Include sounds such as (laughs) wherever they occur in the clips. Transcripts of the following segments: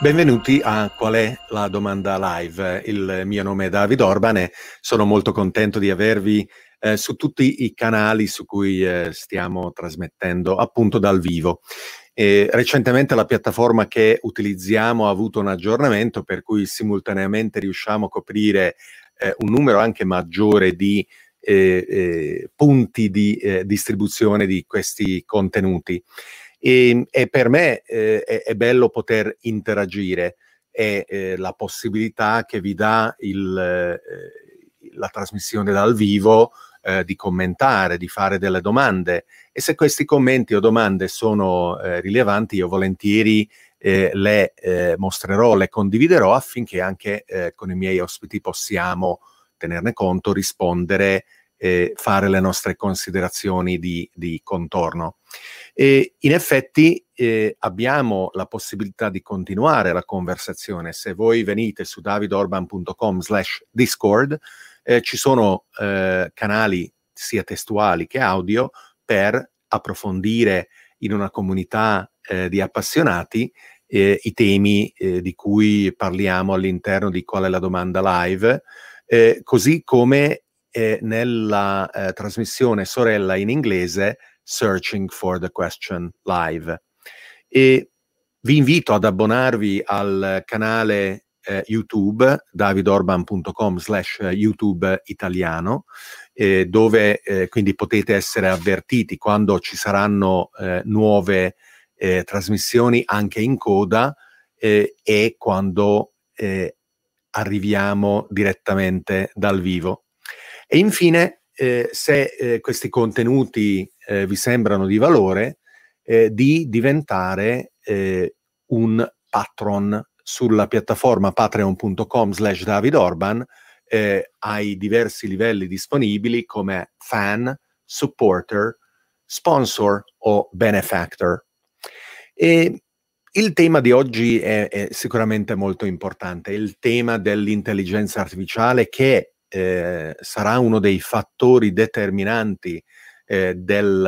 Benvenuti a Qual è la domanda live? Il mio nome è David Orban e sono molto contento di avervi eh, su tutti i canali su cui eh, stiamo trasmettendo appunto dal vivo. E recentemente la piattaforma che utilizziamo ha avuto un aggiornamento per cui simultaneamente riusciamo a coprire eh, un numero anche maggiore di eh, eh, punti di eh, distribuzione di questi contenuti. E, e per me eh, è, è, bello poter interagire, è eh, la possibilità che vi dà il, eh, la trasmissione dal vivo eh, di commentare, di fare delle domande. E se questi commenti o domande sono eh, rilevanti io volentieri eh, le mostrerò, le condividerò affinché anche con i miei ospiti possiamo tenerne conto, rispondere eh, fare le nostre considerazioni di, di contorno. E in effetti eh, abbiamo la possibilità di continuare la conversazione. Se voi venite su davidorban.com slash discord, eh, ci sono eh, canali sia testuali che audio per approfondire in una comunità eh, di appassionati eh, i temi di cui parliamo all'interno di qual è la domanda live, così come e nella eh, trasmissione sorella in inglese Searching for the Question Live. E vi invito ad abbonarvi al canale eh, YouTube davidorban.com slash YouTube italiano eh, dove eh, quindi potete essere avvertiti quando ci saranno eh, nuove eh, trasmissioni anche in coda eh, e quando arriviamo direttamente dal vivo. E infine, eh, se eh, questi contenuti eh, vi sembrano di valore, eh, di diventare eh, un patron sulla piattaforma patreon.com slash davidorban eh, ai diversi livelli disponibili come fan, supporter, sponsor o benefactor. E il tema di oggi è, è, sicuramente molto importante, il tema dell'intelligenza artificiale che eh, sarà uno dei fattori determinanti eh, del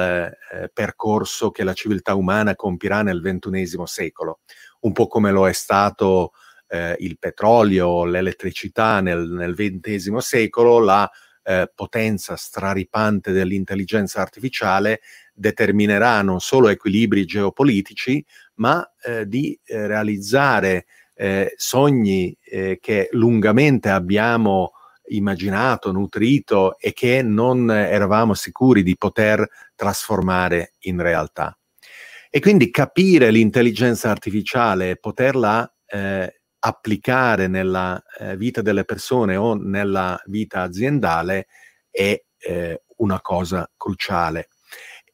eh, percorso che la civiltà umana compirà nel ventunesimo secolo, un po' come lo è stato eh, il petrolio, l'elettricità nel XX secolo, la eh, potenza straripante dell'intelligenza artificiale determinerà non solo equilibri geopolitici, ma eh, di realizzare sogni che lungamente abbiamo immaginato, nutrito e che non eravamo sicuri di poter trasformare in realtà. E quindi capire l'intelligenza artificiale e poterla eh, applicare nella eh, vita delle persone o nella vita aziendale è eh, una cosa cruciale.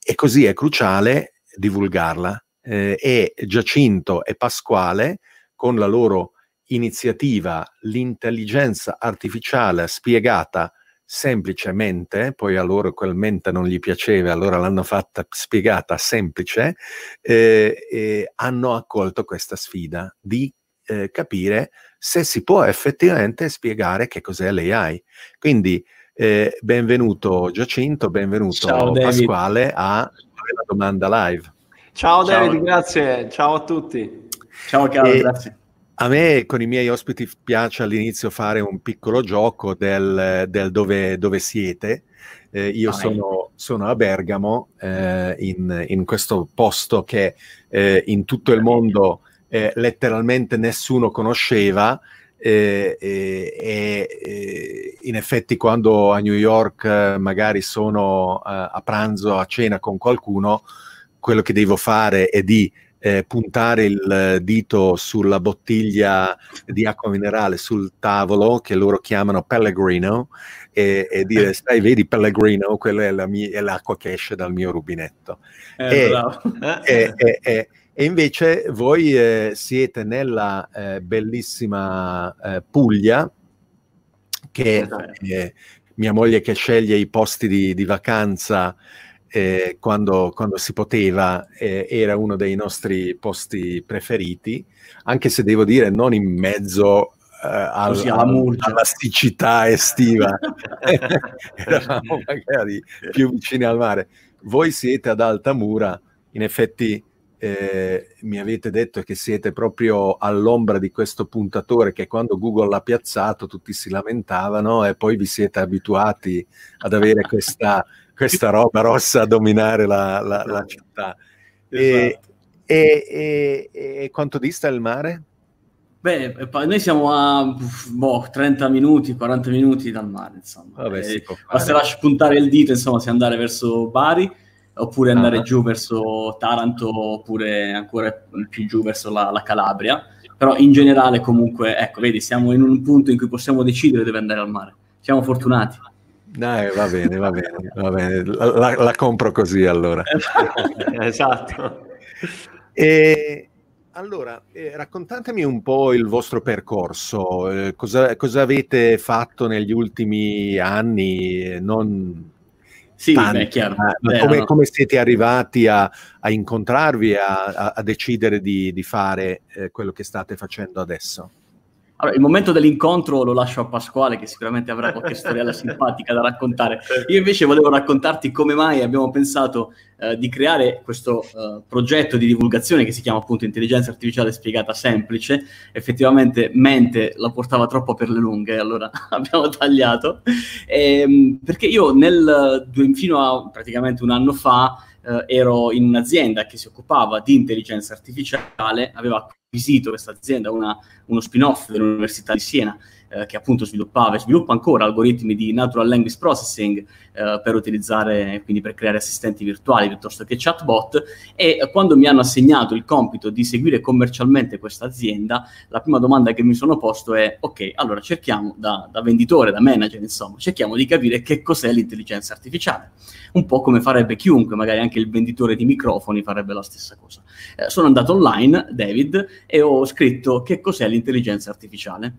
E così è cruciale divulgarla. Eh, e Giacinto e Pasquale, con la loro iniziativa l'intelligenza artificiale spiegata semplicemente, poi a loro quel mente non gli piaceva, allora l'hanno fatta spiegata semplice, eh, eh, hanno accolto questa sfida di eh, capire se si può effettivamente spiegare che cos'è l'AI. Quindi eh, benvenuto Giacinto, benvenuto Ciao, Pasquale a la domanda live. Ciao, Ciao David, grazie. Ciao a tutti. Ciao Carlo, e, grazie. A me con i miei ospiti piace all'inizio fare un piccolo gioco del, del dove, dove, siete. Eh, io sono, sono, a Bergamo, eh, in, in, questo posto che eh, in tutto il mondo eh, letteralmente nessuno conosceva. E, e, in effetti quando a New York eh, magari sono eh, a pranzo, a cena con qualcuno, quello che devo fare è di eh, puntare il dito sulla bottiglia di acqua minerale sul tavolo che loro chiamano Pellegrino e, e dire sai vedi Pellegrino? Quella è, la mia, è, l'acqua che esce dal mio rubinetto. Eh, e, e, e, invece voi eh, siete nella eh, bellissima eh, Puglia che mia moglie che sceglie i posti di, di vacanza eh, quando, quando, si poteva, eh, era uno dei nostri posti preferiti, anche se devo dire non in mezzo eh, al, al, alla siccità estiva, (laughs) eravamo magari più vicini al mare. Voi siete ad Altamura, in effetti eh, mi avete detto che siete proprio all'ombra di questo puntatore che quando Google l'ha piazzato tutti si lamentavano e poi vi siete abituati ad avere questa, questa roba rossa a dominare la, la, la città. Esatto. E, e, e, e, quanto dista il mare? Beh, noi siamo a boh, 30 minuti, 40 minuti dal mare, insomma. Vabbè, eh, basterà spuntare il dito, insomma, se andare verso Bari oppure andare uh-huh. giù verso Taranto oppure ancora più giù verso la, la, Calabria. Però in generale comunque, ecco, vedi, siamo in un punto in cui possiamo decidere dove andare al mare. Siamo fortunati. Dai, va bene, va bene, va bene. La, la compro così allora. (laughs) esatto. E, allora, eh, raccontatemi un po' il vostro percorso, eh, cosa, cosa, avete fatto negli ultimi anni, non sì, tanti, beh, chiaro. Beh, come, no. come, siete arrivati a, a incontrarvi e a, a, decidere di, di fare eh, quello che state facendo adesso? Allora, il momento dell'incontro lo lascio a Pasquale, che sicuramente avrà qualche storiella (laughs) simpatica da raccontare. Io invece volevo raccontarti come mai abbiamo pensato eh, di creare questo eh, progetto di divulgazione che si chiama appunto Intelligenza Artificiale Spiegata Semplice. Effettivamente mente la portava troppo per le lunghe, allora (laughs) abbiamo tagliato. E, ehm, perché io nel, fino a praticamente un anno fa eh, ero in un'azienda che si occupava di intelligenza artificiale, aveva acquisito questa azienda una, uno spin-off dell'Università di Siena eh, che appunto sviluppava e sviluppa ancora algoritmi di natural language processing eh, per utilizzare, quindi per creare assistenti virtuali piuttosto che chatbot e quando mi hanno assegnato il compito di seguire commercialmente questa azienda, la prima domanda che mi sono posto è ok, allora cerchiamo da, da venditore, da manager, insomma, cerchiamo di capire che cos'è l'intelligenza artificiale. Un po' come farebbe chiunque, magari anche il venditore di microfoni farebbe la stessa cosa. Eh, sono andato online, David, e ho scritto che cos'è l'intelligenza artificiale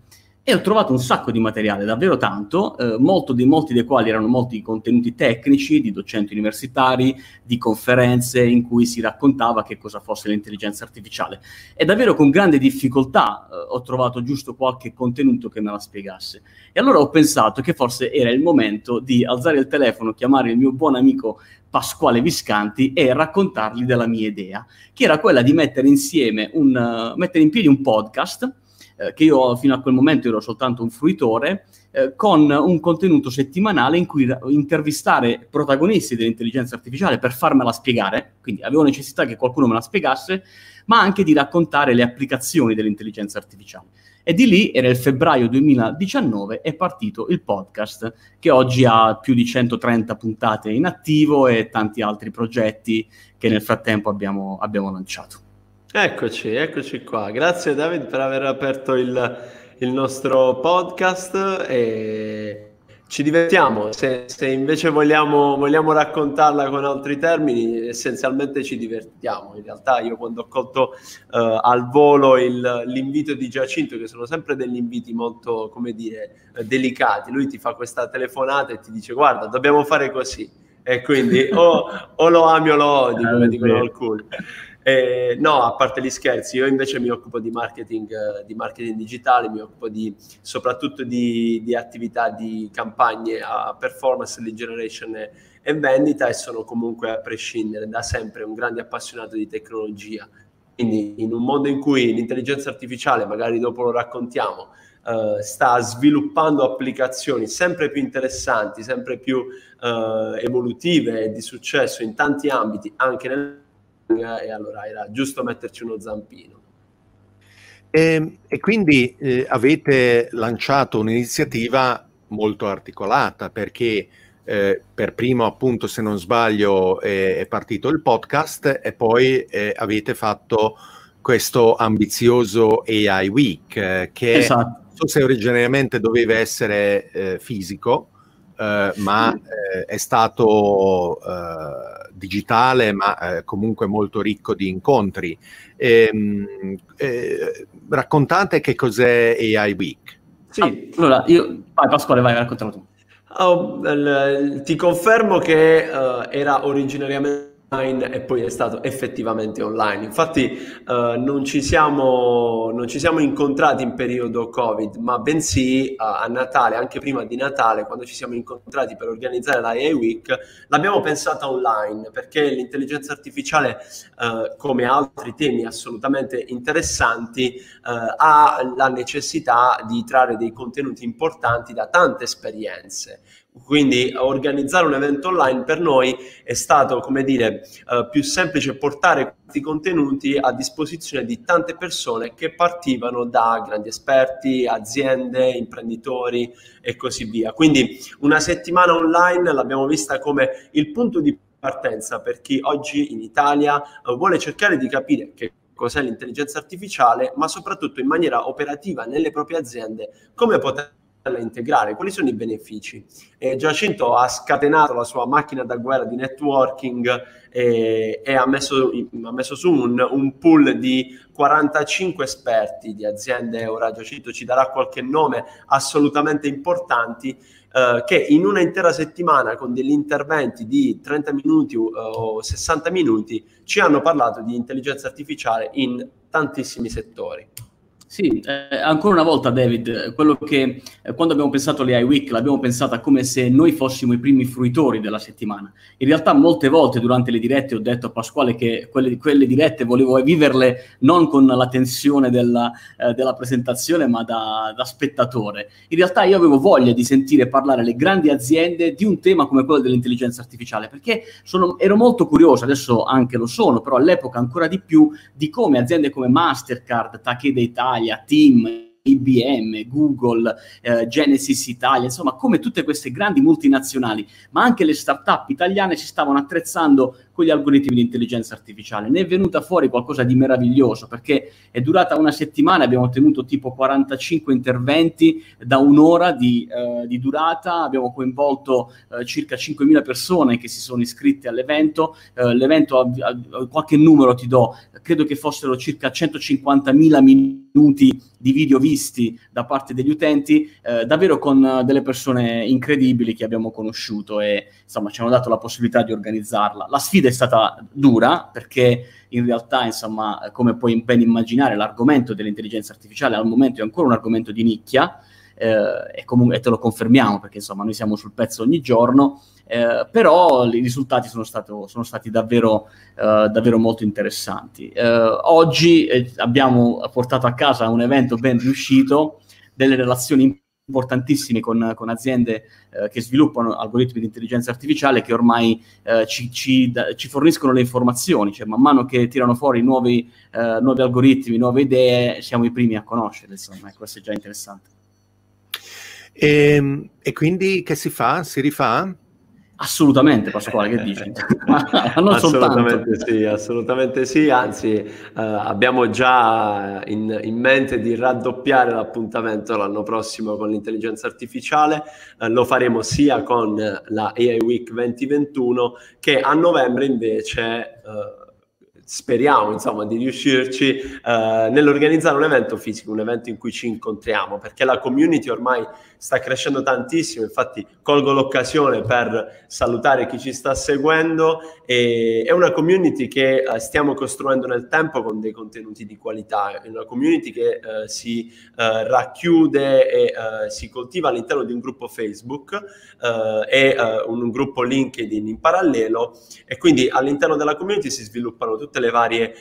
e ho trovato un sacco di materiale, davvero tanto, eh, di, molti dei quali erano molti contenuti tecnici di docenti universitari, di conferenze in cui si raccontava che cosa fosse l'intelligenza artificiale. E davvero con grande difficoltà eh, ho trovato giusto qualche contenuto che me la spiegasse. E allora ho pensato che forse era il momento di alzare il telefono, chiamare il mio buon amico Pasquale Viscanti e raccontargli della mia idea, che era quella di mettere insieme un, uh, mettere in piedi un podcast eh, che io fino a quel momento ero soltanto un fruitore, eh, con un contenuto settimanale in cui intervistare protagonisti dell'intelligenza artificiale per farmela spiegare, quindi avevo necessità che qualcuno me la spiegasse, ma anche di raccontare le applicazioni dell'intelligenza artificiale. E di lì, era il febbraio 2019, è partito il podcast, che oggi ha più di 130 puntate in attivo e tanti altri progetti che nel frattempo abbiamo, abbiamo lanciato. Eccoci, eccoci qua. Grazie David per aver aperto il, il nostro podcast e ci divertiamo. Se, se invece vogliamo, vogliamo, raccontarla con altri termini, essenzialmente ci divertiamo. In realtà io quando ho colto uh, al volo il, l'invito di Giacinto, che sono sempre degli inviti molto, come dire, delicati, lui ti fa questa telefonata e ti dice guarda, dobbiamo fare così. E quindi o, o lo ami o lo odi, come eh, dicono alcuni. Eh, no, a parte gli scherzi, io invece mi occupo di marketing, eh, di marketing digitale, mi occupo di, soprattutto di, di, attività di campagne a performance, lead generation e, e vendita e sono comunque a prescindere da sempre un grande appassionato di tecnologia. Quindi in un mondo in cui l'intelligenza artificiale, magari dopo lo raccontiamo, Uh, sta sviluppando applicazioni sempre più interessanti, sempre più uh, evolutive e di successo in tanti ambiti, anche nel e allora era giusto metterci uno zampino. E, ehm, e quindi eh, avete lanciato un'iniziativa molto articolata perché eh, per primo appunto se non sbaglio è, è partito il podcast e poi eh, avete fatto questo ambizioso AI Week eh, che esatto. non so se originariamente doveva essere eh, fisico eh, ma eh, è stato eh, digitale, ma eh, comunque molto ricco di incontri. Ehm, eh, raccontate che cos'è AI Week. Sì, ah, allora io... Vai Pasquale, vai, raccontalo tu. Oh, l- ti confermo che uh, era originariamente e poi è stato effettivamente online. Infatti eh, non, ci siamo, non ci siamo incontrati in periodo Covid, ma bensì eh, a Natale, anche prima di Natale, quando ci siamo incontrati per organizzare la AI Week, l'abbiamo pensata online perché l'intelligenza artificiale, eh, come altri temi assolutamente interessanti, eh, ha la necessità di trarre dei contenuti importanti da tante esperienze. Quindi organizzare un evento online per noi è stato, come dire, eh, più semplice portare questi contenuti a disposizione di tante persone che partivano da grandi esperti, aziende, imprenditori e così via. Quindi una settimana online l'abbiamo vista come il punto di partenza per chi oggi in Italia eh, vuole cercare di capire che cos'è l'intelligenza artificiale, ma soprattutto in maniera operativa nelle proprie aziende, come poter da integrare, quali sono i benefici? Eh, Giacinto ha scatenato la sua macchina da guerra di networking e, e ha, messo, ha, messo, su un, un, pool di 45 esperti di aziende, ora Giacinto ci darà qualche nome assolutamente importanti, eh, che in una intera settimana con degli interventi di 30 minuti uh, o 60 minuti ci hanno parlato di intelligenza artificiale in tantissimi settori. Sì, eh, ancora una volta David, quello che eh, quando abbiamo pensato alle iWeek l'abbiamo pensata come se noi fossimo i primi fruitori della settimana. In realtà molte volte durante le dirette ho detto a Pasquale che quelle, quelle dirette volevo viverle non con la tensione della, eh, della presentazione ma da, da, spettatore. In realtà io avevo voglia di sentire parlare le grandi aziende di un tema come quello dell'intelligenza artificiale perché sono, ero molto curioso, adesso anche lo sono, però all'epoca ancora di più, di come aziende come Mastercard, Takeda Italia, Italia, Team, IBM, Google, eh, Genesis Italia, insomma, come tutte queste grandi multinazionali, ma anche le start-up italiane si stavano attrezzando con gli algoritmi di intelligenza artificiale. Ne è venuta fuori qualcosa di meraviglioso perché è durata una settimana, abbiamo ottenuto tipo 45 interventi da un'ora di, eh, di durata, abbiamo coinvolto eh, circa 5.000 persone che si sono iscritte all'evento, eh, l'evento, a, a, qualche numero ti do, credo che fossero circa 150.000 minuti di video visti da parte degli utenti, eh, davvero con delle persone incredibili che abbiamo conosciuto e insomma ci hanno dato la possibilità di organizzarla. La sfida è stata dura perché in realtà, insomma, come puoi ben immaginare, l'argomento dell'intelligenza artificiale al momento è ancora un argomento di nicchia eh, e, comunque, e te lo confermiamo perché insomma noi siamo sul pezzo ogni giorno, eh, però i risultati sono, stato, sono stati davvero, eh, davvero, molto interessanti. Eh, oggi eh, abbiamo portato a casa un evento ben riuscito, delle relazioni importantissimi con, con aziende eh, che sviluppano algoritmi di intelligenza artificiale che ormai eh, ci, ci, da, ci, forniscono le informazioni, cioè man mano che tirano fuori nuovi, eh, nuovi algoritmi, nuove idee, siamo i primi a conoscerle, insomma, questo è già interessante. E, ehm, e quindi che si fa? Si rifà? Assolutamente, Pasquale, che dici? (laughs) non assolutamente soltanto. sì, assolutamente sì, anzi eh, abbiamo già in, in, mente di raddoppiare l'appuntamento l'anno prossimo con l'intelligenza artificiale, eh, lo faremo sia con la AI Week 2021 che a novembre invece... Eh, speriamo insomma di riuscirci eh, nell'organizzare un evento fisico, un evento in cui ci incontriamo, perché la community ormai sta crescendo tantissimo, infatti colgo l'occasione per salutare chi ci sta seguendo e è una community che eh, stiamo costruendo nel tempo con dei contenuti di qualità, è una community che eh, si eh, racchiude e eh, si coltiva all'interno di un gruppo Facebook eh, e eh, un gruppo LinkedIn in parallelo e quindi all'interno della community si sviluppano tutte le varie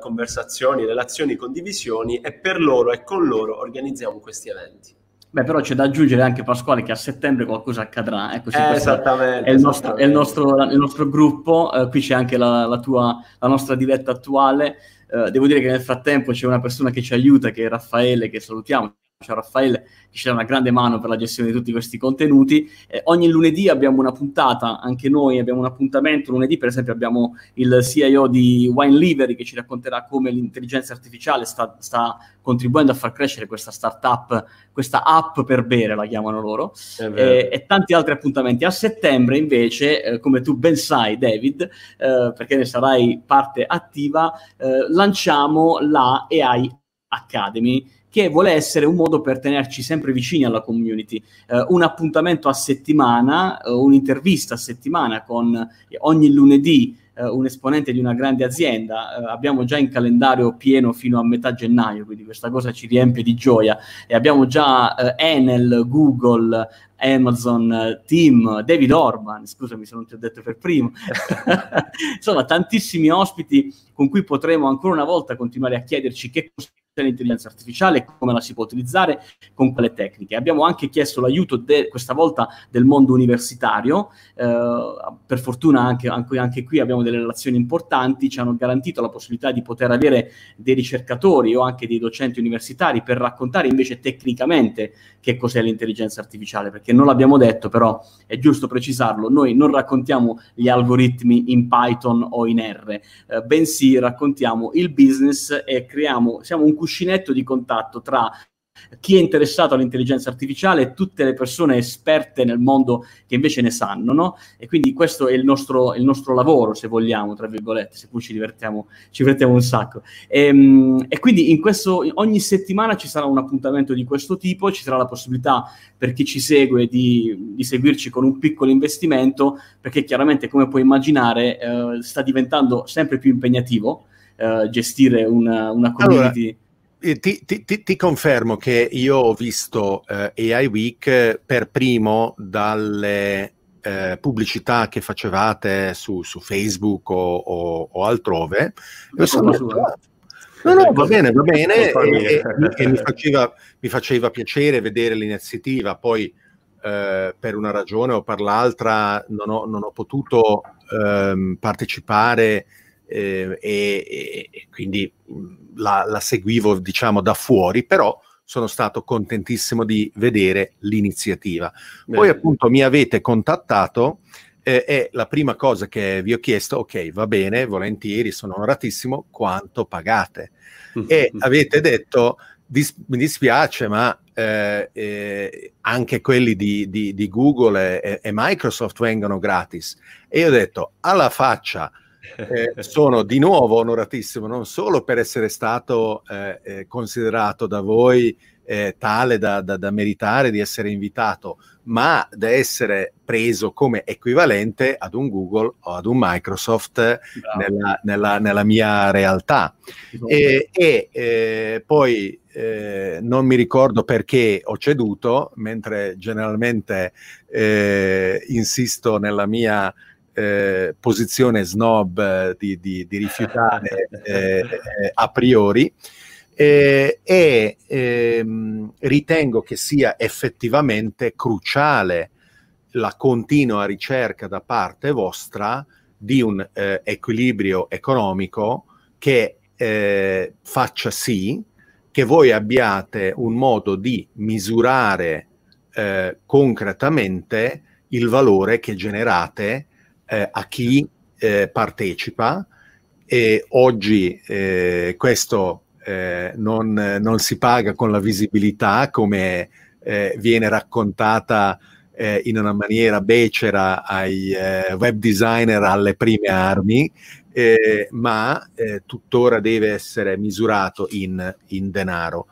conversazioni, relazioni, condivisioni e per loro e con loro organizziamo questi eventi. Beh, però c'è da aggiungere anche Pasquale che a settembre qualcosa accadrà. Ecco, eh, esattamente. È il, nostro, è il, nostro, il nostro, gruppo, eh, qui c'è anche la, la, tua, la nostra diretta attuale. Eh, devo dire che nel frattempo c'è una persona che ci aiuta, che è Raffaele, che salutiamo. Ciao Raffaele, che ci dà una grande mano per la gestione di tutti questi contenuti. Eh, ogni lunedì abbiamo una puntata, anche noi abbiamo un appuntamento. Lunedì, per esempio, abbiamo il CIO di Wine Livery che ci racconterà come l'intelligenza artificiale sta, sta contribuendo a far crescere questa startup, questa app per bere, la chiamano loro, eh, e tanti altri appuntamenti. A settembre, invece, eh, come tu ben sai, David, eh, perché ne sarai parte attiva, eh, lanciamo la AI Academy che vuole essere un modo per tenerci sempre vicini alla community. Uh, un appuntamento a settimana, uh, un'intervista a settimana con ogni lunedì eh, un esponente di una grande azienda, eh, abbiamo già in calendario pieno fino a metà gennaio, quindi questa cosa ci riempie di gioia. E abbiamo già eh, Enel, Google, Amazon, Team, David Orban, scusami se non ti ho detto per primo, (laughs) insomma tantissimi ospiti con cui potremo ancora una volta continuare a chiederci che cosa l'intelligenza artificiale, come la si può utilizzare, con quale tecniche. Abbiamo anche chiesto l'aiuto de, questa volta del mondo universitario, eh, per fortuna anche, anche, qui abbiamo delle relazioni importanti, ci hanno garantito la possibilità di poter avere dei ricercatori o anche dei docenti universitari per raccontare invece tecnicamente che cos'è l'intelligenza artificiale, perché non l'abbiamo detto, però è giusto precisarlo, noi non raccontiamo gli algoritmi in Python o in R, eh, bensì raccontiamo il business e creiamo, siamo un cuscinetto di contatto tra chi è interessato all'intelligenza artificiale e tutte le persone esperte nel mondo che invece ne sanno, no? E quindi questo è il nostro, il nostro lavoro, se vogliamo, tra virgolette, se poi ci divertiamo, ci divertiamo un sacco. E, ehm, e, quindi in questo, ogni settimana ci sarà un appuntamento di questo tipo, ci sarà la possibilità per chi ci segue di, di seguirci con un piccolo investimento, perché chiaramente, come puoi immaginare, eh, sta diventando sempre più impegnativo eh, gestire una, una community. Allora ti, ti, ti, confermo che io ho visto eh, AI Week per primo dalle eh, pubblicità che facevate su, su Facebook o, o, o altrove. Io sono No, no, va bene, va bene, e, e mi, faceva, mi, faceva, piacere vedere l'iniziativa, poi eh, per una ragione o per l'altra non ho, non ho potuto ehm, partecipare eh, e, e, quindi la, la, seguivo diciamo da fuori, però sono stato contentissimo di vedere l'iniziativa. Poi appunto mi avete contattato eh, e la prima cosa che vi ho chiesto, ok, va bene, volentieri, sono onoratissimo, quanto pagate? Mm-hmm. E (laughs) avete detto, dis- mi dispiace, ma eh, eh, anche quelli di, di, di Google e, e, Microsoft vengono gratis. E io ho detto, alla faccia, eh, sono di nuovo onoratissimo non solo per essere stato eh, eh, considerato da voi eh, tale da, da, da, meritare di essere invitato, ma da essere preso come equivalente ad un Google o ad un Microsoft nella, nella, nella, mia realtà. E, e eh, poi eh, non mi ricordo perché ho ceduto, mentre generalmente insisto nella mia eh, posizione snob eh, di, di, di rifiutare (laughs) eh, a priori. E ehm, ritengo che sia effettivamente cruciale la continua ricerca da parte vostra di un eh, equilibrio economico che eh, faccia sì che voi abbiate un modo di misurare eh, concretamente il valore che generate eh, a chi eh, partecipa e oggi eh, questo eh, non, non, si paga con la visibilità come eh, viene raccontata eh, in una maniera becera ai web designer alle prime armi, ma tuttora deve essere misurato in, in denaro.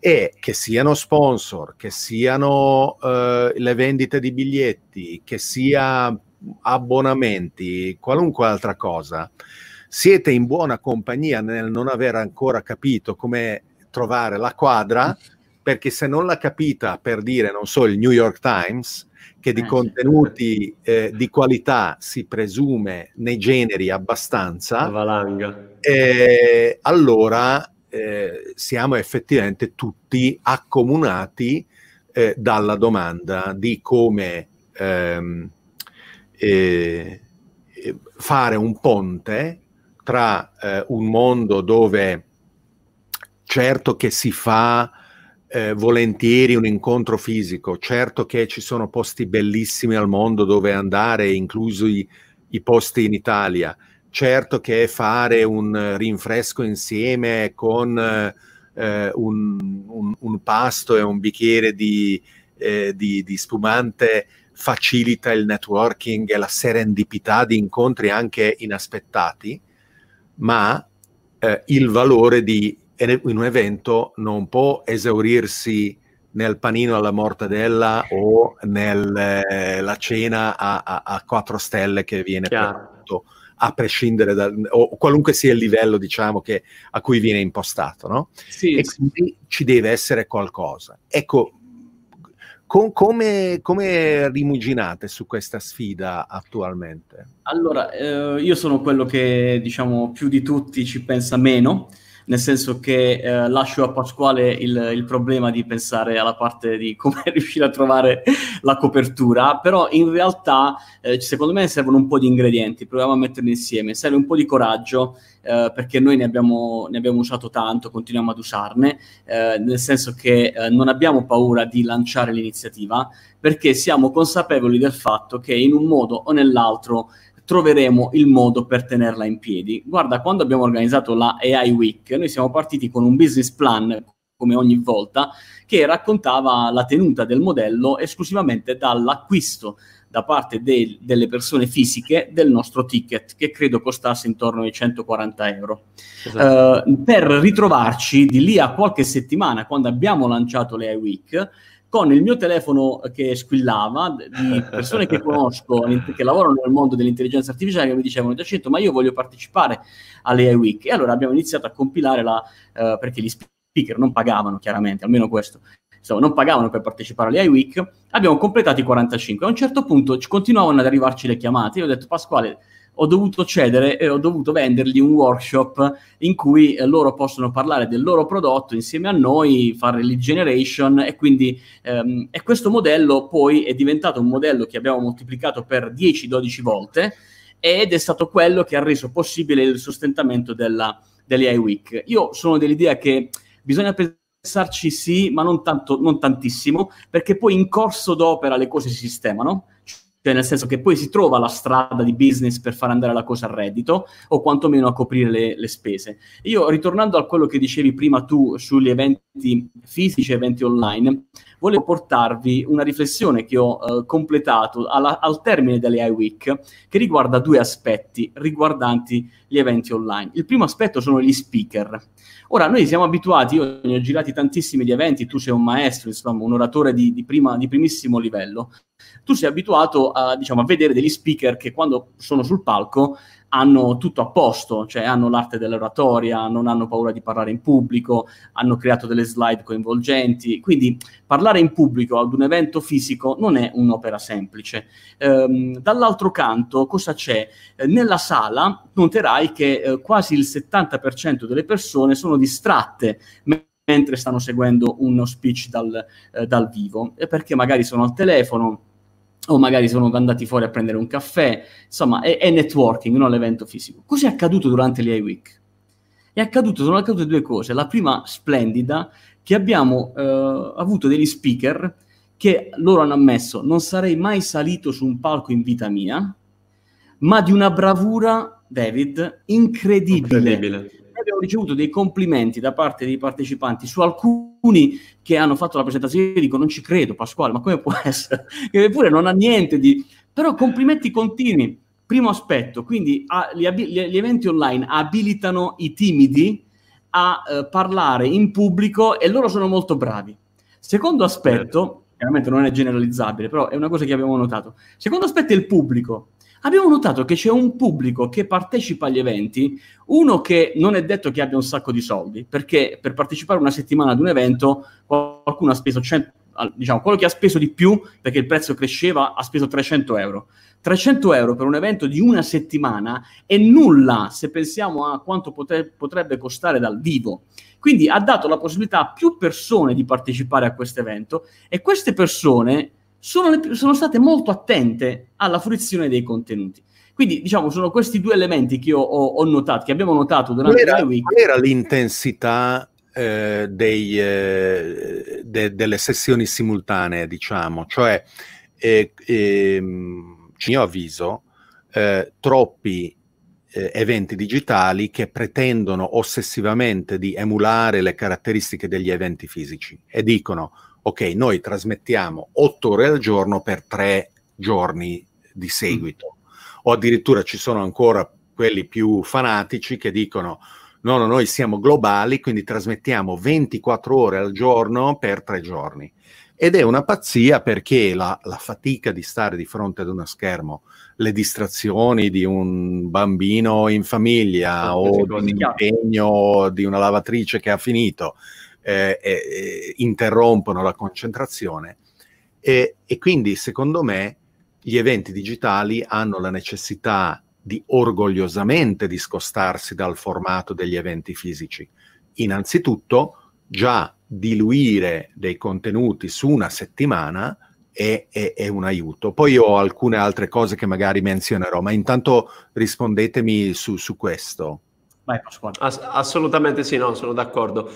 E che siano sponsor, che siano uh, le vendite di biglietti, che sia abbonamenti, qualunque altra cosa, siete in buona compagnia nel non aver ancora capito come trovare la quadra, perché se non l'ha capita per dire, non so, il New York Times, che di eh, contenuti eh, di qualità si presume ne generi abbastanza, eh, allora eh, siamo effettivamente tutti accomunati eh, dalla domanda di come ehm, eh, fare un ponte tra eh, un mondo dove certo che si fa eh, volentieri un incontro fisico, certo che ci sono posti bellissimi al mondo dove andare, inclusi i posti in Italia, certo che fare un rinfresco insieme con eh, un, un, un, pasto e un bicchiere di, eh, di, di spumante facilita il networking e la serendipità di incontri anche inaspettati, ma eh, il valore di in un evento non può esaurirsi nel panino alla mortadella o nella eh, cena a, a, a, quattro stelle che viene fatto a prescindere da o qualunque sia il livello, diciamo, che, a cui viene impostato, no? Sì, e quindi ci deve essere qualcosa. Ecco, con, come, come, rimuginate su questa sfida attualmente? Allora, eh, io sono quello che, diciamo, più di tutti ci pensa meno, nel senso che eh, lascio a Pasquale il, il, problema di pensare alla parte di come (laughs) riuscire a trovare la copertura, però in realtà eh, secondo me servono un po' di ingredienti, proviamo a metterli insieme, serve un po' di coraggio, eh, perché noi ne abbiamo, ne abbiamo, usato tanto, continuiamo ad usarne, eh, nel senso che eh, non abbiamo paura di lanciare l'iniziativa, perché siamo consapevoli del fatto che in un modo o nell'altro troveremo il modo per tenerla in piedi. Guarda, quando abbiamo organizzato la AI Week, noi siamo partiti con un business plan, come ogni volta, che raccontava la tenuta del modello esclusivamente dall'acquisto da parte de- delle persone fisiche del nostro ticket, che credo costasse intorno ai 140 euro. Esatto. Uh, per ritrovarci di lì a qualche settimana, quando abbiamo lanciato le iWeek, con il mio telefono che squillava, di persone che conosco, che lavorano nel mondo dell'intelligenza artificiale, che mi dicevano, Giacinto, ma io voglio partecipare alle iWeek. E allora abbiamo iniziato a compilare la, uh, perché gli speaker non pagavano chiaramente, almeno questo, insomma, non pagavano per partecipare alle iWeek, abbiamo completato i 45. A un certo punto continuavano ad arrivarci le chiamate. Io ho detto, Pasquale, ho dovuto cedere e ho dovuto vendergli un workshop in cui eh, loro possono parlare del loro prodotto insieme a noi, fare lead generation e quindi ehm, e questo modello poi è diventato un modello che abbiamo moltiplicato per 10-12 volte ed è stato quello che ha reso possibile il sostentamento della, delle iWeek. Io sono dell'idea che bisogna pensarci sì, ma non, tanto, non tantissimo, perché poi in corso d'opera le cose si sistemano cioè nel senso che poi si trova la strada di business per far andare la cosa a reddito o quantomeno a coprire le, le spese. Io, ritornando a quello che dicevi prima tu sugli eventi fisici eventi online, volevo portarvi una riflessione che ho eh, completato alla, al termine delle iWeek che riguarda due aspetti riguardanti gli eventi online. Il primo aspetto sono gli speaker. Ora, noi siamo abituati, io ne ho girati tantissimi di eventi, tu sei un maestro, insomma, un oratore di, di, prima, di primissimo livello tu sei abituato a, diciamo, a vedere degli speaker che quando sono sul palco hanno tutto a posto, cioè hanno l'arte dell'oratoria, non hanno paura di parlare in pubblico, hanno creato delle slide coinvolgenti, quindi parlare in pubblico ad un evento fisico non è un'opera semplice. Ehm, dall'altro canto, cosa c'è? Eh, nella sala noterai che eh, quasi il 70% delle persone sono distratte mentre stanno seguendo uno speech dal, eh, dal vivo, perché magari sono al telefono, o magari sono andati fuori a prendere un caffè, insomma è, è networking, non l'evento fisico. Cos'è accaduto durante l'EI Week? È accaduto, sono accadute due cose. La prima splendida, che abbiamo eh, avuto degli speaker che loro hanno ammesso non sarei mai salito su un palco in vita mia, ma di una bravura, David, incredibile. incredibile abbiamo ricevuto dei complimenti da parte dei partecipanti su alcuni che hanno fatto la presentazione. Io dico, non ci credo, Pasquale, ma come può (laughs) essere? Che eppure non ha niente di... Però complimenti continui. Primo aspetto, quindi a, gli, gli, gli, eventi online abilitano i timidi a eh, parlare in pubblico e loro sono molto bravi. Secondo aspetto, certo. chiaramente non è generalizzabile, però è una cosa che abbiamo notato. Secondo aspetto è il pubblico abbiamo notato che c'è un pubblico che partecipa agli eventi, uno che non è detto che abbia un sacco di soldi, perché per partecipare una settimana ad un evento qualcuno ha speso 100, diciamo, quello che ha speso di più, perché il prezzo cresceva, ha speso 300 euro. 300 euro per un evento di una settimana è nulla se pensiamo a quanto potre, potrebbe costare dal vivo. Quindi ha dato la possibilità a più persone di partecipare a questo evento e queste persone sono, le, sono state molto attente alla fruizione dei contenuti. Quindi, diciamo, sono questi due elementi che io ho, ho notato, che abbiamo notato durante era, week. Qual era l'intensità eh, dei, eh, de, delle sessioni simultanee, diciamo? Cioè, eh, ehm, mio avviso, eh, troppi eh, eventi digitali che pretendono ossessivamente di emulare le caratteristiche degli eventi fisici e dicono ok, noi trasmettiamo otto ore al giorno per tre giorni di seguito. Mm. O addirittura ci sono ancora quelli più fanatici che dicono no, no, noi siamo globali, quindi trasmettiamo 24 ore al giorno per tre giorni. ed è una pazzia perché la, la, fatica di stare di fronte ad uno schermo, le distrazioni di un bambino in famiglia o di un impegno di una lavatrice che ha finito eh, eh, interrompono la concentrazione e, e quindi secondo me gli eventi digitali hanno la necessità di orgogliosamente discostarsi dal formato degli eventi fisici. Innanzitutto, già diluire dei contenuti su una settimana è, è, è, un aiuto. Poi ho alcune altre cose che magari menzionerò, ma intanto rispondetemi su, su questo. Vai, Ass- assolutamente sì, no, sono d'accordo.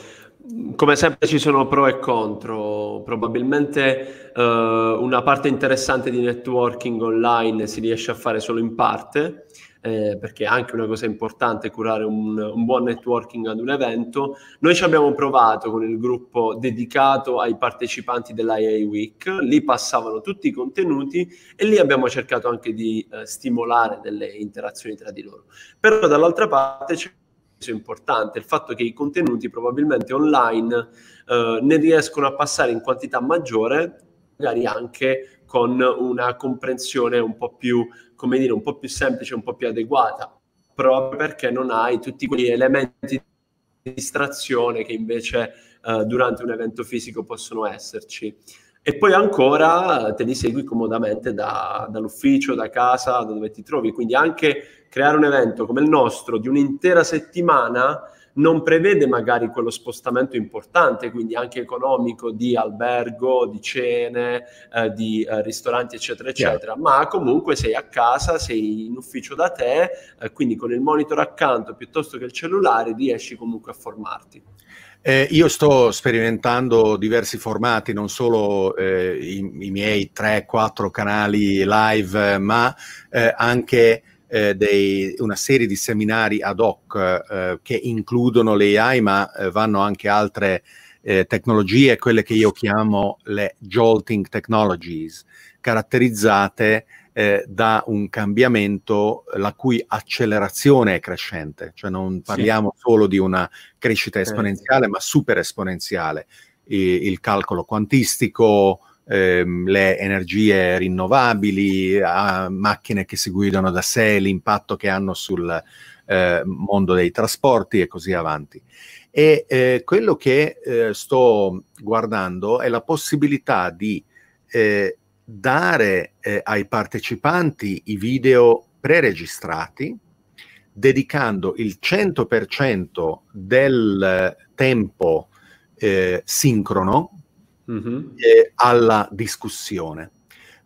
Come sempre ci sono pro e contro, probabilmente uh, una parte interessante di networking online si riesce a fare solo in parte, eh, perché è anche una cosa importante curare un, un, buon networking ad un evento. Noi ci abbiamo provato con il gruppo dedicato ai partecipanti dell'IA Week, lì passavano tutti i contenuti e lì abbiamo cercato anche di eh, stimolare delle interazioni tra di loro. Però dall'altra parte c'è importante il fatto che i contenuti probabilmente online eh, ne riescono a passare in quantità maggiore, magari anche con una comprensione un po' più, come dire, un po' più semplice, un po' più adeguata, proprio perché non hai tutti quegli elementi di distrazione che invece eh, durante un evento fisico possono esserci. E poi ancora te li segui comodamente da, dall'ufficio, da casa, da dove ti trovi. Quindi anche creare un evento come il nostro di un'intera settimana non prevede magari quello spostamento importante, quindi anche economico di albergo, di cene, eh, di eh, ristoranti, eccetera, eccetera, yeah. ma comunque sei a casa, sei in ufficio da te, eh, quindi con il monitor accanto piuttosto che il cellulare riesci comunque a formarti. Eh, io sto sperimentando diversi formati, non solo eh, i, i, miei 3-4 canali live, ma eh, anche eh, dei, una serie di seminari ad hoc eh, che includono le AI, ma eh, vanno anche altre eh, tecnologie, quelle che io chiamo le jolting technologies, caratterizzate eh, da un cambiamento la cui accelerazione è crescente, cioè non parliamo sì. solo di una crescita esponenziale, ma super esponenziale. I, il calcolo quantistico, ehm, le energie rinnovabili, a macchine che si guidano da sé, l'impatto che hanno sul eh, mondo dei trasporti e così avanti. E eh, quello che eh, sto guardando è la possibilità di eh, dare eh, ai partecipanti i video preregistrati, dedicando il 100% del tempo eh, sincrono mm-hmm. eh, alla discussione,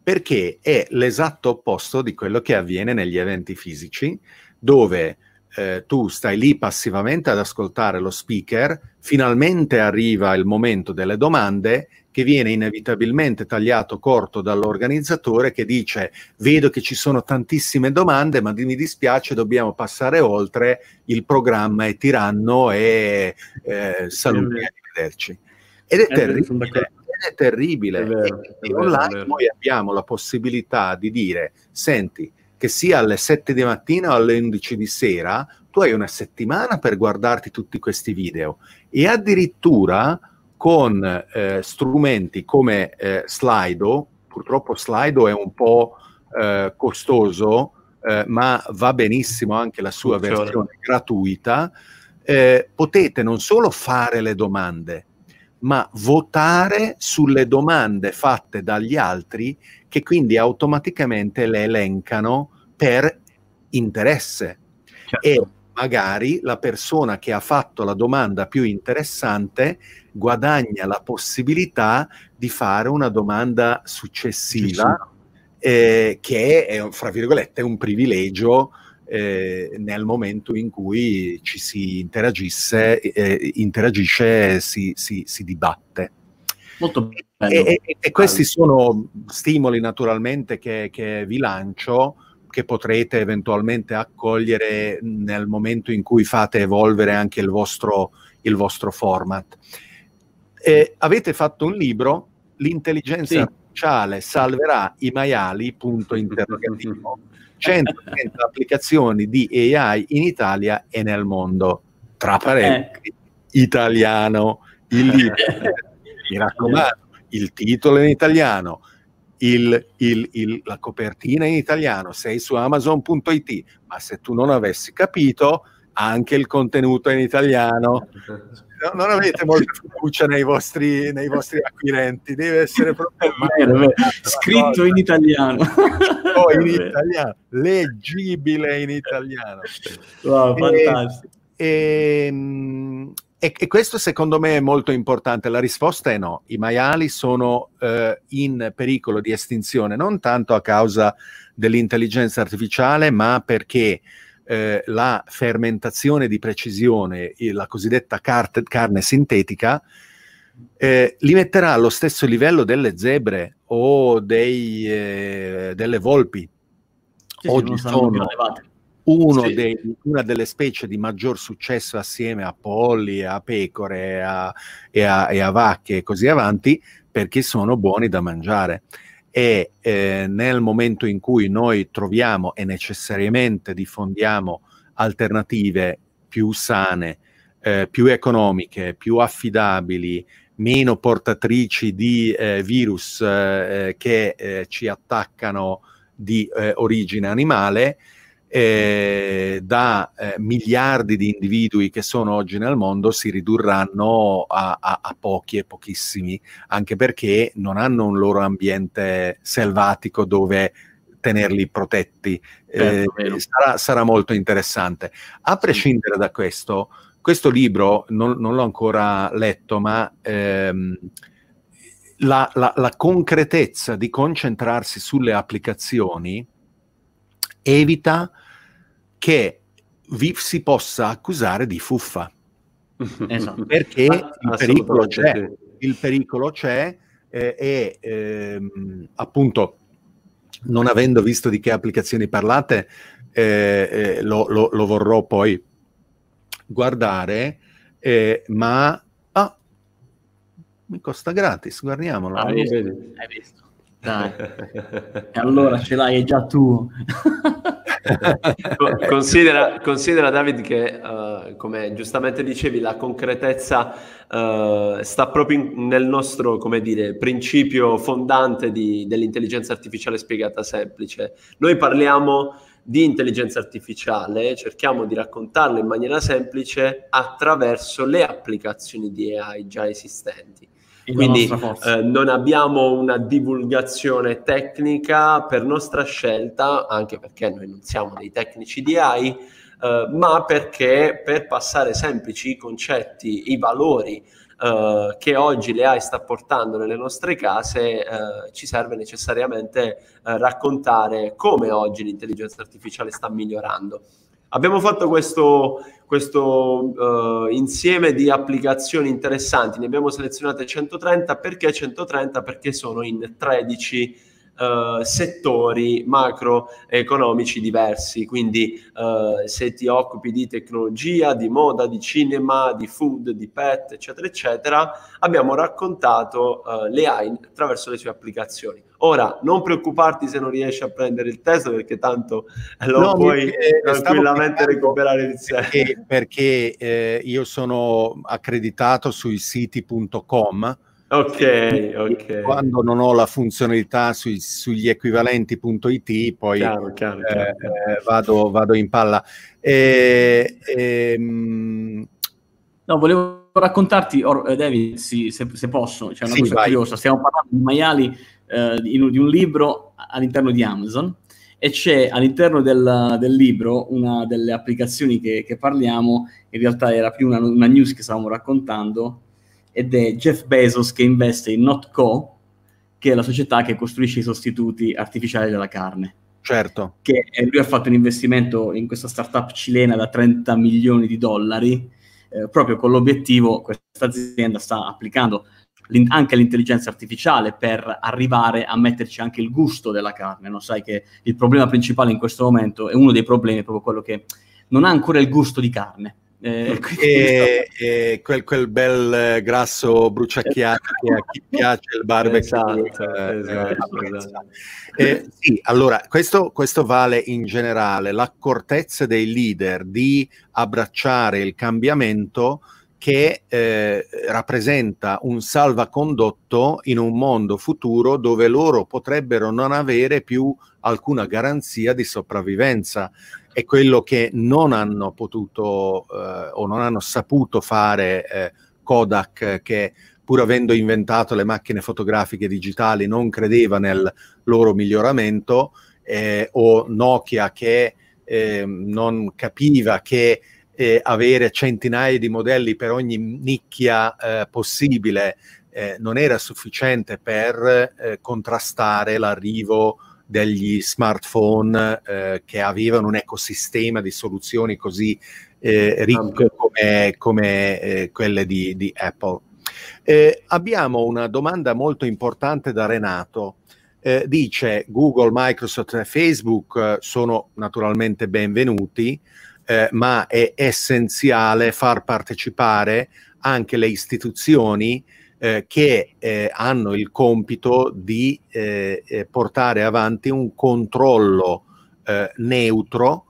perché è l'esatto opposto di quello che avviene negli eventi fisici, dove eh, tu stai lì passivamente ad ascoltare lo speaker, finalmente arriva il momento delle domande che viene inevitabilmente tagliato corto dall'organizzatore che dice vedo che ci sono tantissime domande ma mi dispiace dobbiamo passare oltre il programma è tiranno e eh, saluti arrivederci ed è, terribile, ed è terribile. È vero, e, online noi abbiamo la possibilità di dire, senti, che sia alle 7 di mattina o alle 11 di sera, tu hai una settimana per guardarti tutti questi video. E addirittura con eh, strumenti come eh, Slido, purtroppo Slido è un po' eh, costoso, eh, ma va benissimo anche la sua versione gratuita, eh, potete non solo fare le domande, ma votare sulle domande fatte dagli altri che quindi automaticamente le elencano per interesse. Certo. E magari la persona che ha fatto la domanda più interessante guadagna la possibilità di fare una domanda successiva, eh, che è, fra virgolette, un privilegio eh, nel momento in cui ci si interagisse, eh, interagisce, si, si, si dibatte. Molto bello. E, e, e, questi sono stimoli naturalmente che, che, vi lancio, che potrete eventualmente accogliere nel momento in cui fate evolvere anche il vostro, il vostro format. Eh, avete fatto un libro, L'intelligenza sì. artificiale salverà i maiali, punto interrogativo. (laughs) 130 (laughs) applicazioni di AI in Italia e nel mondo. Tra parentesi, eh. italiano, il libro, (laughs) mi raccomando, il titolo in italiano, il, il, il, la copertina in italiano, sei su amazon.it, ma se tu non avessi capito, anche il contenuto in italiano. No, non avete molta fiducia nei vostri, nei vostri acquirenti, deve essere proprio (laughs) vero, vero. scritto in italiano. (laughs) Oh, in italiano, leggibile in italiano. Wow, fantastico. E, e, e, e, questo secondo me è molto importante. La risposta è no. I maiali sono eh, in pericolo di estinzione non tanto a causa dell'intelligenza artificiale, ma perché eh, la fermentazione di precisione, la cosiddetta carte, carne sintetica, eh, li metterà allo stesso livello delle zebre o dei, eh, delle volpi. Sì, Oggi sono sì. dei, una delle specie di maggior successo assieme a polli, a pecore a, e, a, e a vacche e così avanti, perché sono buoni da mangiare e eh, nel momento in cui noi troviamo e necessariamente diffondiamo alternative più sane, eh, più economiche, più affidabili, meno portatrici di eh, virus eh, che eh, ci attaccano di eh, origine animale, eh, da eh, miliardi di individui che sono oggi nel mondo si ridurranno a, a, a, pochi e pochissimi, anche perché non hanno un loro ambiente selvatico dove tenerli protetti. Eh, sarà, sarà, molto interessante. A prescindere da questo, questo libro non, non l'ho ancora letto, ma ehm, la, la, la concretezza di concentrarsi sulle applicazioni evita che vi si possa accusare di fuffa. Esatto. Perché il pericolo c'è, il pericolo c'è eh, e ehm, appunto non avendo visto di che applicazioni parlate eh, eh, lo, lo, lo, vorrò poi guardare, eh, ma ah, mi costa gratis, guardiamolo. Ah, hai visto? Hai visto? Dai. (laughs) e allora ce l'hai già tu. (laughs) considera, considera, David che, uh, come giustamente dicevi, la concretezza uh, sta proprio in, nel nostro, come dire, principio fondante di, dell'intelligenza artificiale spiegata semplice. Noi parliamo di intelligenza artificiale, cerchiamo di raccontarla in maniera semplice attraverso le applicazioni di AI già esistenti. Quindi eh, non abbiamo una divulgazione tecnica per nostra scelta, anche perché noi non siamo dei tecnici di AI, eh, ma perché per passare semplici i concetti, i valori eh, che oggi le AI sta portando nelle nostre case, eh, ci serve necessariamente eh, raccontare come oggi l'intelligenza artificiale sta migliorando. Abbiamo fatto questo, questo uh, insieme di applicazioni interessanti, ne abbiamo selezionate 130, perché 130? Perché sono in 13 uh, settori macroeconomici diversi, quindi uh, se ti occupi di tecnologia, di moda, di cinema, di food, di pet, eccetera, eccetera, abbiamo raccontato uh, le AI attraverso le sue applicazioni. Ora, non preoccuparti se non riesci a prendere il test perché tanto lo no, puoi tranquillamente recuperare il sé. Perché, perché eh, io sono accreditato sui siti.com Ok, ok. Quando non ho la funzionalità sui, sugli equivalenti.it, poi chiaro, chiaro, chiaro. Eh, vado, vado, in palla. E, e, ehm, no, volevo raccontarti, or, eh, David, sì, se, se, posso, c'è una sì, cosa vai. curiosa. Stiamo parlando di maiali eh, di, di, un libro all'interno di Amazon e c'è all'interno del, del libro una delle applicazioni che, che, parliamo, in realtà era più una, una news che stavamo raccontando, ed è Jeff Bezos che investe in Notco, che è la società che costruisce i sostituti artificiali della carne. Certo. Che lui ha fatto un investimento in questa startup cilena da 30 milioni di dollari, eh, proprio con l'obiettivo, questa azienda sta applicando anche l'intelligenza artificiale per arrivare a metterci anche il gusto della carne. No? Sai che il problema principale in questo momento è uno dei problemi, è proprio quello che non ha ancora il gusto di carne. Eh, e, (laughs) e quel, quel, bel grasso bruciacchiato che a chi piace il barbecue. Esatto, eh, esatto, eh, esatto. Eh, sì, allora, questo, questo, vale in generale. L'accortezza dei leader di abbracciare il cambiamento che eh, rappresenta un salvacondotto in un mondo futuro dove loro potrebbero non avere più alcuna garanzia di sopravvivenza. È quello che non hanno potuto eh, o non hanno saputo fare eh, Kodak, che pur avendo inventato le macchine fotografiche digitali non credeva nel loro miglioramento, eh, o Nokia che ehm, non capiva che eh, avere centinaia di modelli per ogni nicchia eh, possibile eh, non era sufficiente per eh, contrastare l'arrivo degli smartphone eh, che avevano un ecosistema di soluzioni così eh, ricco come, come quelle di, di Apple. abbiamo una domanda molto importante da Renato. Eh, dice Google, Microsoft e Facebook sono naturalmente benvenuti, eh, ma è essenziale far partecipare anche le istituzioni eh, che eh, hanno il compito di eh, eh, portare avanti un controllo eh, neutro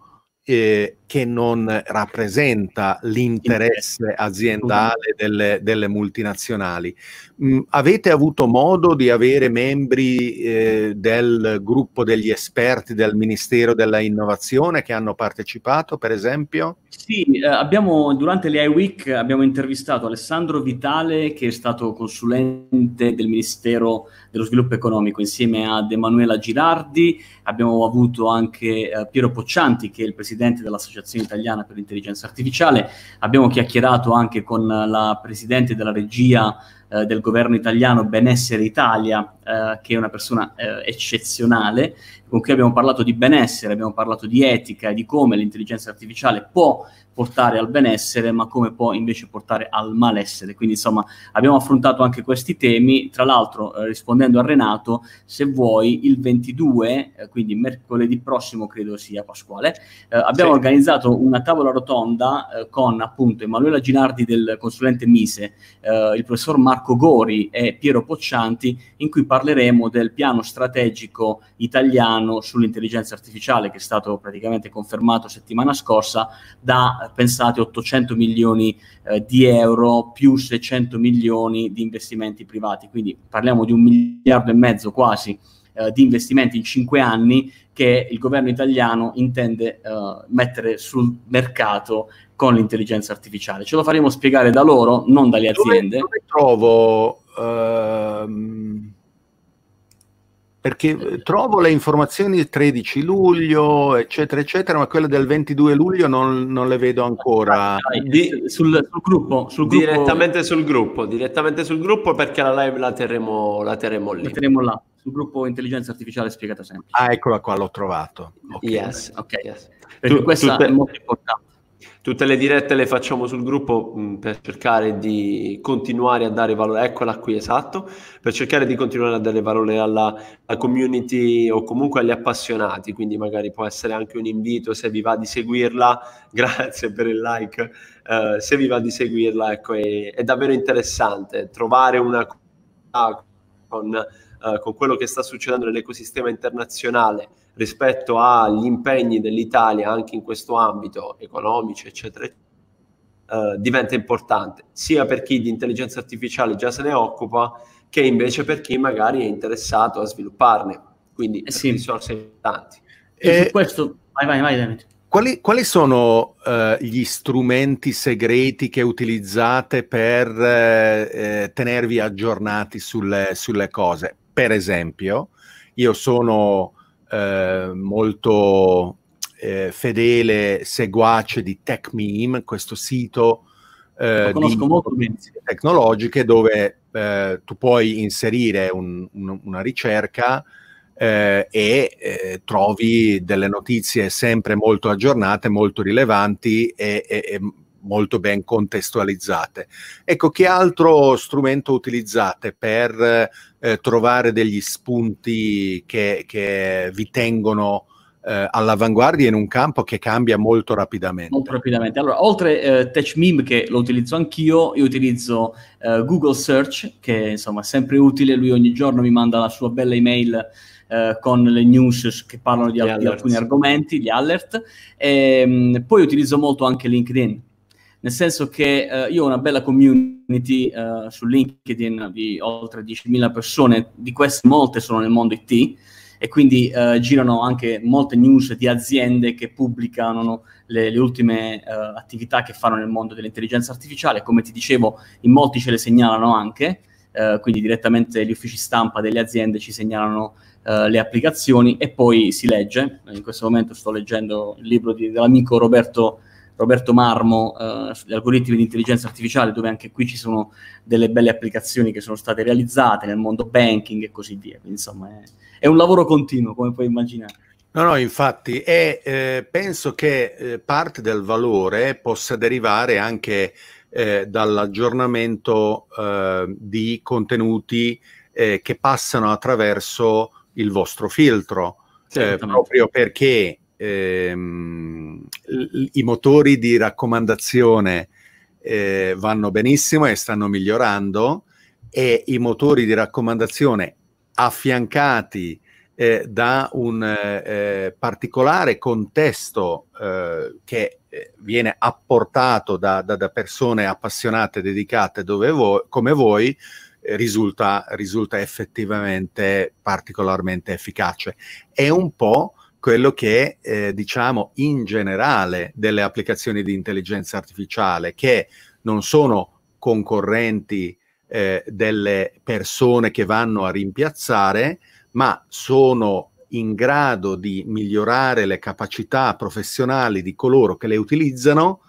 che non rappresenta l'interesse aziendale delle, delle multinazionali. Mm, avete avuto modo di avere membri eh, del gruppo degli esperti del Ministero della Innovazione che hanno partecipato, per esempio? Sì, eh, abbiamo, durante le iWeek abbiamo intervistato Alessandro Vitale, che è stato consulente del Ministero dello Sviluppo Economico, insieme ad Emanuela Girardi. Abbiamo avuto anche eh, Piero Poccianti, che è il presidente dell'Associazione Italiana per l'Intelligenza Artificiale. Abbiamo chiacchierato anche con la presidente della regia eh, del governo italiano Benessere Italia, eh, che è una persona eh, eccezionale, con cui abbiamo parlato di benessere, abbiamo parlato di etica e di come l'intelligenza artificiale può portare al benessere, ma come può invece portare al malessere. Quindi, insomma, abbiamo affrontato anche questi temi. Tra l'altro, eh, rispondendo a Renato, se vuoi, il 22, eh, quindi mercoledì prossimo, credo sia Pasquale, eh, abbiamo sì. organizzato una tavola rotonda eh, con appunto Emanuela Ginardi del consulente Mise, eh, il professor Marco Gori e Piero Poccianti, in cui parleremo del piano strategico italiano sull'intelligenza artificiale che è stato praticamente confermato settimana scorsa da pensate 800 milioni eh, di euro più 600 milioni di investimenti privati, quindi parliamo di un miliardo e mezzo quasi eh, di investimenti in cinque anni che il governo italiano intende eh, mettere sul mercato con l'intelligenza artificiale. Ce lo faremo spiegare da loro, non dalle aziende. Dove, dove trovo... Uh perché eh, trovo le informazioni del 13 luglio, eccetera, eccetera, ma quelle del 22 luglio non, non le vedo ancora. Di, sul, sul, gruppo, sul, gruppo, Direttamente sul gruppo, direttamente sul gruppo perché la live la terremo, la terremo lì. La terremo là, sul gruppo Intelligenza Artificiale Spiegata Sempre. Ah, eccola qua, l'ho trovato. Okay. Yes, ok. Yes. Perché tu, questa tutte... è molto importante. Tutte le dirette le facciamo sul gruppo mh, mm, per cercare di continuare a dare valore, eccola qui esatto, per cercare di continuare a dare valore alla, alla, community o comunque agli appassionati, quindi magari può essere anche un invito se vi va di seguirla, (laughs) grazie per il like, uh, se vi va di seguirla, ecco, è, è davvero interessante trovare una con, uh, con quello che sta succedendo nell'ecosistema internazionale rispetto agli impegni dell'Italia anche in questo ambito economici, eccetera, eh, diventa importante, sia per chi di intelligenza artificiale già se ne occupa, che invece per chi magari è interessato a svilupparne. Quindi eh sì. risorse importanti. E su questo, vai, vai, vai. Quali, quali, sono uh, gli strumenti segreti che utilizzate per uh, tenervi aggiornati sulle, sulle, cose? Per esempio, io sono eh, molto eh, fedele seguace di TechMeme, questo sito eh, di tecnologiche dove eh, tu puoi inserire un, un, una ricerca eh, e eh, trovi delle notizie sempre molto aggiornate, molto rilevanti e, e, e molto ben contestualizzate. Ecco, che altro strumento utilizzate per eh, trovare degli spunti che, che vi tengono eh, all'avanguardia in un campo che cambia molto rapidamente? Molto rapidamente. Allora, oltre eh, TouchMeme, che lo utilizzo anch'io, io utilizzo eh, Google Search, che insomma è sempre utile, lui ogni giorno mi manda la sua bella email eh, con le news che parlano di, al- di alcuni argomenti, gli alert. E, ehm, mh, poi utilizzo molto anche LinkedIn nel senso che eh, io ho una bella community eh, su LinkedIn di oltre 10.000 persone, di queste molte sono nel mondo IT e quindi eh, girano anche molte news di aziende che pubblicano le, le ultime eh, attività che fanno nel mondo dell'intelligenza artificiale, come ti dicevo in molti ce le segnalano anche, eh, quindi direttamente gli uffici stampa delle aziende ci segnalano uh, le applicazioni e poi si legge. In questo momento sto leggendo il libro di, dell'amico Roberto, Roberto Marmo, uh, gli algoritmi di intelligenza artificiale, dove anche qui ci sono delle belle applicazioni che sono state realizzate nel mondo banking e così via. Quindi, insomma, è, è un lavoro continuo, come puoi immaginare. No, no, infatti, e eh, penso che eh, parte del valore possa derivare anche eh, dall'aggiornamento eh, di contenuti eh, che passano attraverso il vostro filtro, eh, proprio perché ehm, i motori di raccomandazione eh, vanno benissimo e stanno migliorando e i motori di raccomandazione affiancati eh, da un eh, particolare contesto eh, che eh, viene apportato da, da, da, persone appassionate, dedicate voi, come voi, risulta, risulta effettivamente particolarmente efficace. È un po' quello che eh, diciamo in generale delle applicazioni di intelligenza artificiale che non sono concorrenti eh, delle persone che vanno a rimpiazzare, ma sono in grado di migliorare le capacità professionali di coloro che le utilizzano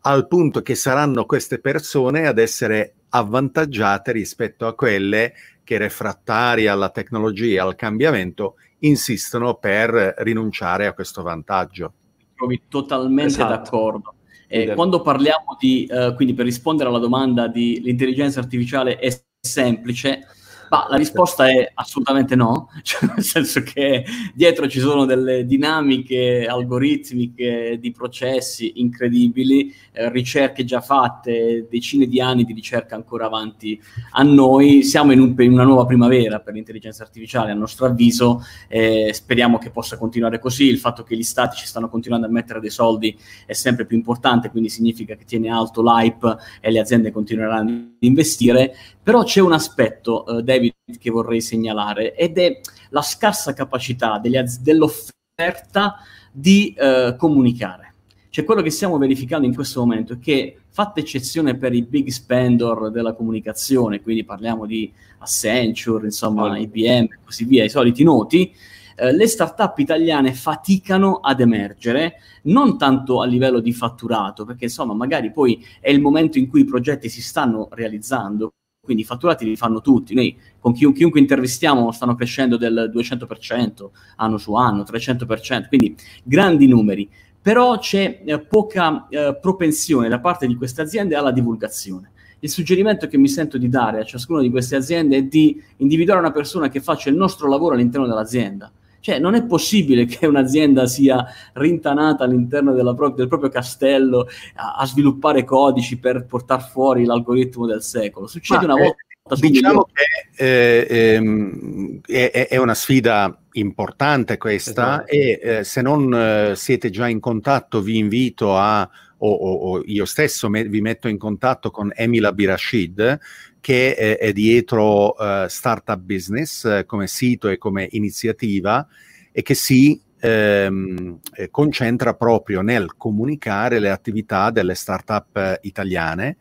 al punto che saranno queste persone ad essere avvantaggiate rispetto a quelle che refrattarie alla tecnologia, al cambiamento, insistono per rinunciare a questo vantaggio. Trovi totalmente esatto. d'accordo. Eh, quando parliamo di, uh, quindi per rispondere alla domanda di l'intelligenza artificiale è semplice, ma la risposta è assolutamente no, (laughs) cioè nel senso che dietro ci sono delle dinamiche algoritmiche di processi incredibili, eh, ricerche già fatte, decine di anni di ricerca ancora avanti a noi. Siamo in, un, in una nuova primavera per l'intelligenza artificiale, a nostro avviso, eh, speriamo che possa continuare così. Il fatto che gli stati ci stanno continuando a mettere dei soldi è sempre più importante, quindi significa che tiene alto l'hype e le aziende continueranno investire. Però c'è un aspetto, eh, David, che vorrei segnalare ed è la scarsa capacità az- dell'offerta di eh, comunicare. Cioè quello che stiamo verificando in questo momento è che, fatta eccezione per i big spender della comunicazione, quindi parliamo di Accenture, insomma, oh. IBM e così via, i soliti noti, eh, le start-up italiane faticano ad emergere, non tanto a livello di fatturato, perché insomma magari poi è il momento in cui i progetti si stanno realizzando, quindi i fatturati li fanno tutti. Noi con chi, chiunque intervistiamo stanno crescendo del 200% anno su anno, 300%, quindi grandi numeri. Però c'è eh, poca eh, propensione da parte di queste aziende alla divulgazione. Il suggerimento che mi sento di dare a ciascuna di queste aziende è di individuare una persona che faccia il nostro lavoro all'interno dell'azienda. Cioè, non è possibile che un'azienda sia rintanata all'interno pro- del proprio castello a-, a, sviluppare codici per portare fuori l'algoritmo del secolo. Succede Ma, una volta. Eh, diciamo che eh, ehm, è, è, una sfida importante questa esatto. e eh, se non eh, siete già in contatto vi invito a o, o, o io stesso me, vi metto in contatto con Emila Birashid che è, è dietro uh, Startup Business uh, come sito e come iniziativa e che si ehm, eh, concentra proprio nel comunicare le attività delle startup eh, italiane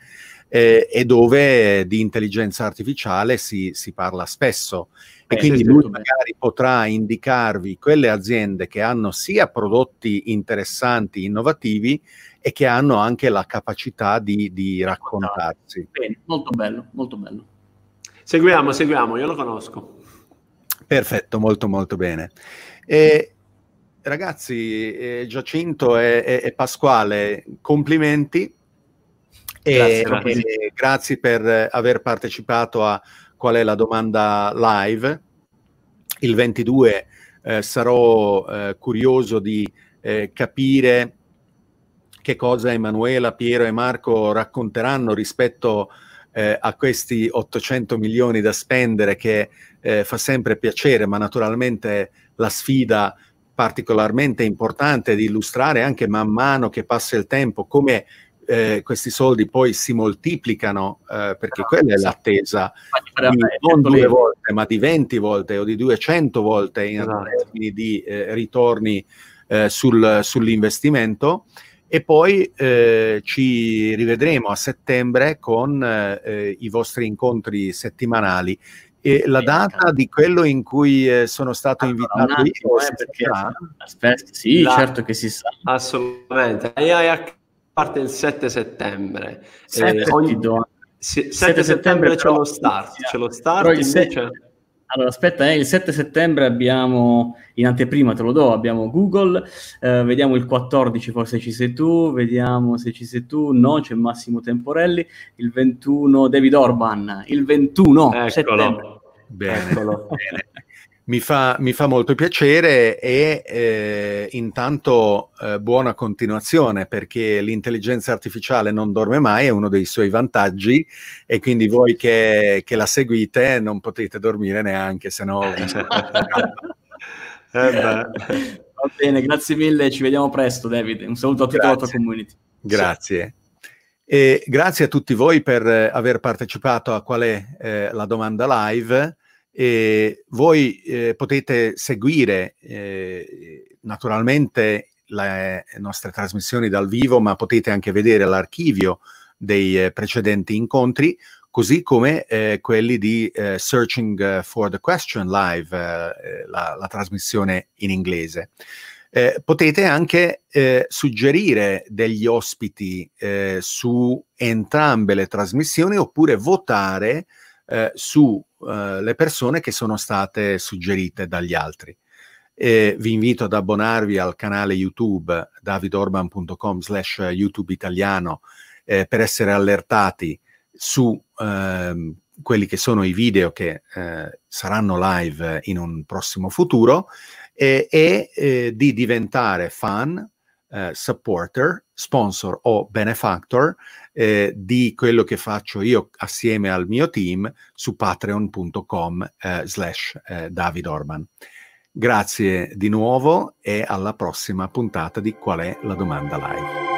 eh, e dove di intelligenza artificiale si, si parla spesso. E quindi lui magari potrà indicarvi quelle aziende che hanno sia prodotti interessanti, innovativi, e che hanno anche la capacità di, di raccontarsi. Bene, molto bello, molto bello. Seguiamo, seguiamo, io lo conosco. Perfetto, molto molto bene. E, ragazzi, eh, Giacinto e, e, e, Pasquale, complimenti grazie, grazie. e grazie per aver partecipato a qual è la domanda live. Il 22 eh, sarò eh, curioso di eh, capire che cosa Emanuela, Piero e Marco racconteranno rispetto eh, a questi 800 milioni da spendere che eh, fa sempre piacere, ma naturalmente la sfida particolarmente importante di illustrare anche man mano che passa il tempo come eh, questi soldi poi si moltiplicano eh, perché no, quella è esatto. l'attesa di, non due volte ma di 20 volte o di 200 volte in esatto. termini di eh, ritorni eh, sul, sull'investimento e poi eh, ci rivedremo a settembre con eh, i vostri incontri settimanali. E la data di quello in cui sono stato invitato attimo, io, eh, perché, aspetta, sì, la, certo che si sa. Assolutamente. AI parte il 7 settembre. 7, eh, ogni, 7, 7 settembre c'è lo start. C'è lo start invece... Allora, aspetta, eh, il 7 settembre abbiamo, in anteprima te lo do, abbiamo Google, eh, vediamo il 14 forse ci sei tu, vediamo se ci sei tu, no, c'è Massimo Temporelli, il 21 David Orban, il 21 Eccolo. settembre. Bene, Eccolo. bene. Mi fa, mi fa, molto piacere e eh, intanto eh, buona continuazione perché l'intelligenza artificiale non dorme mai, è uno dei suoi vantaggi e quindi voi che, che la seguite non potete dormire neanche, se no... eh (laughs) Va bene, grazie mille, ci vediamo presto David, un saluto a tutta la tua community. Grazie. E grazie a tutti voi per aver partecipato a qual è eh, la domanda live. E voi eh, potete seguire eh, naturalmente le nostre trasmissioni dal vivo, ma potete anche vedere l'archivio dei eh, precedenti incontri, così come eh, quelli di eh, Searching for the Question Live, eh, la, la, trasmissione in inglese. potete anche suggerire degli ospiti su entrambe le trasmissioni oppure votare su uh, le persone che sono state suggerite dagli altri. E vi invito ad abbonarvi al canale YouTube davidorban.com slash YouTube italiano eh, per essere allertati su eh, quelli che sono i video che eh, saranno live in un prossimo futuro e, e eh, di diventare fan, eh, supporter, sponsor o benefactor eh, di quello che faccio io assieme al mio team su patreon.com eh, slash eh, David Orban. Grazie di nuovo e alla prossima puntata di Qual è la domanda live.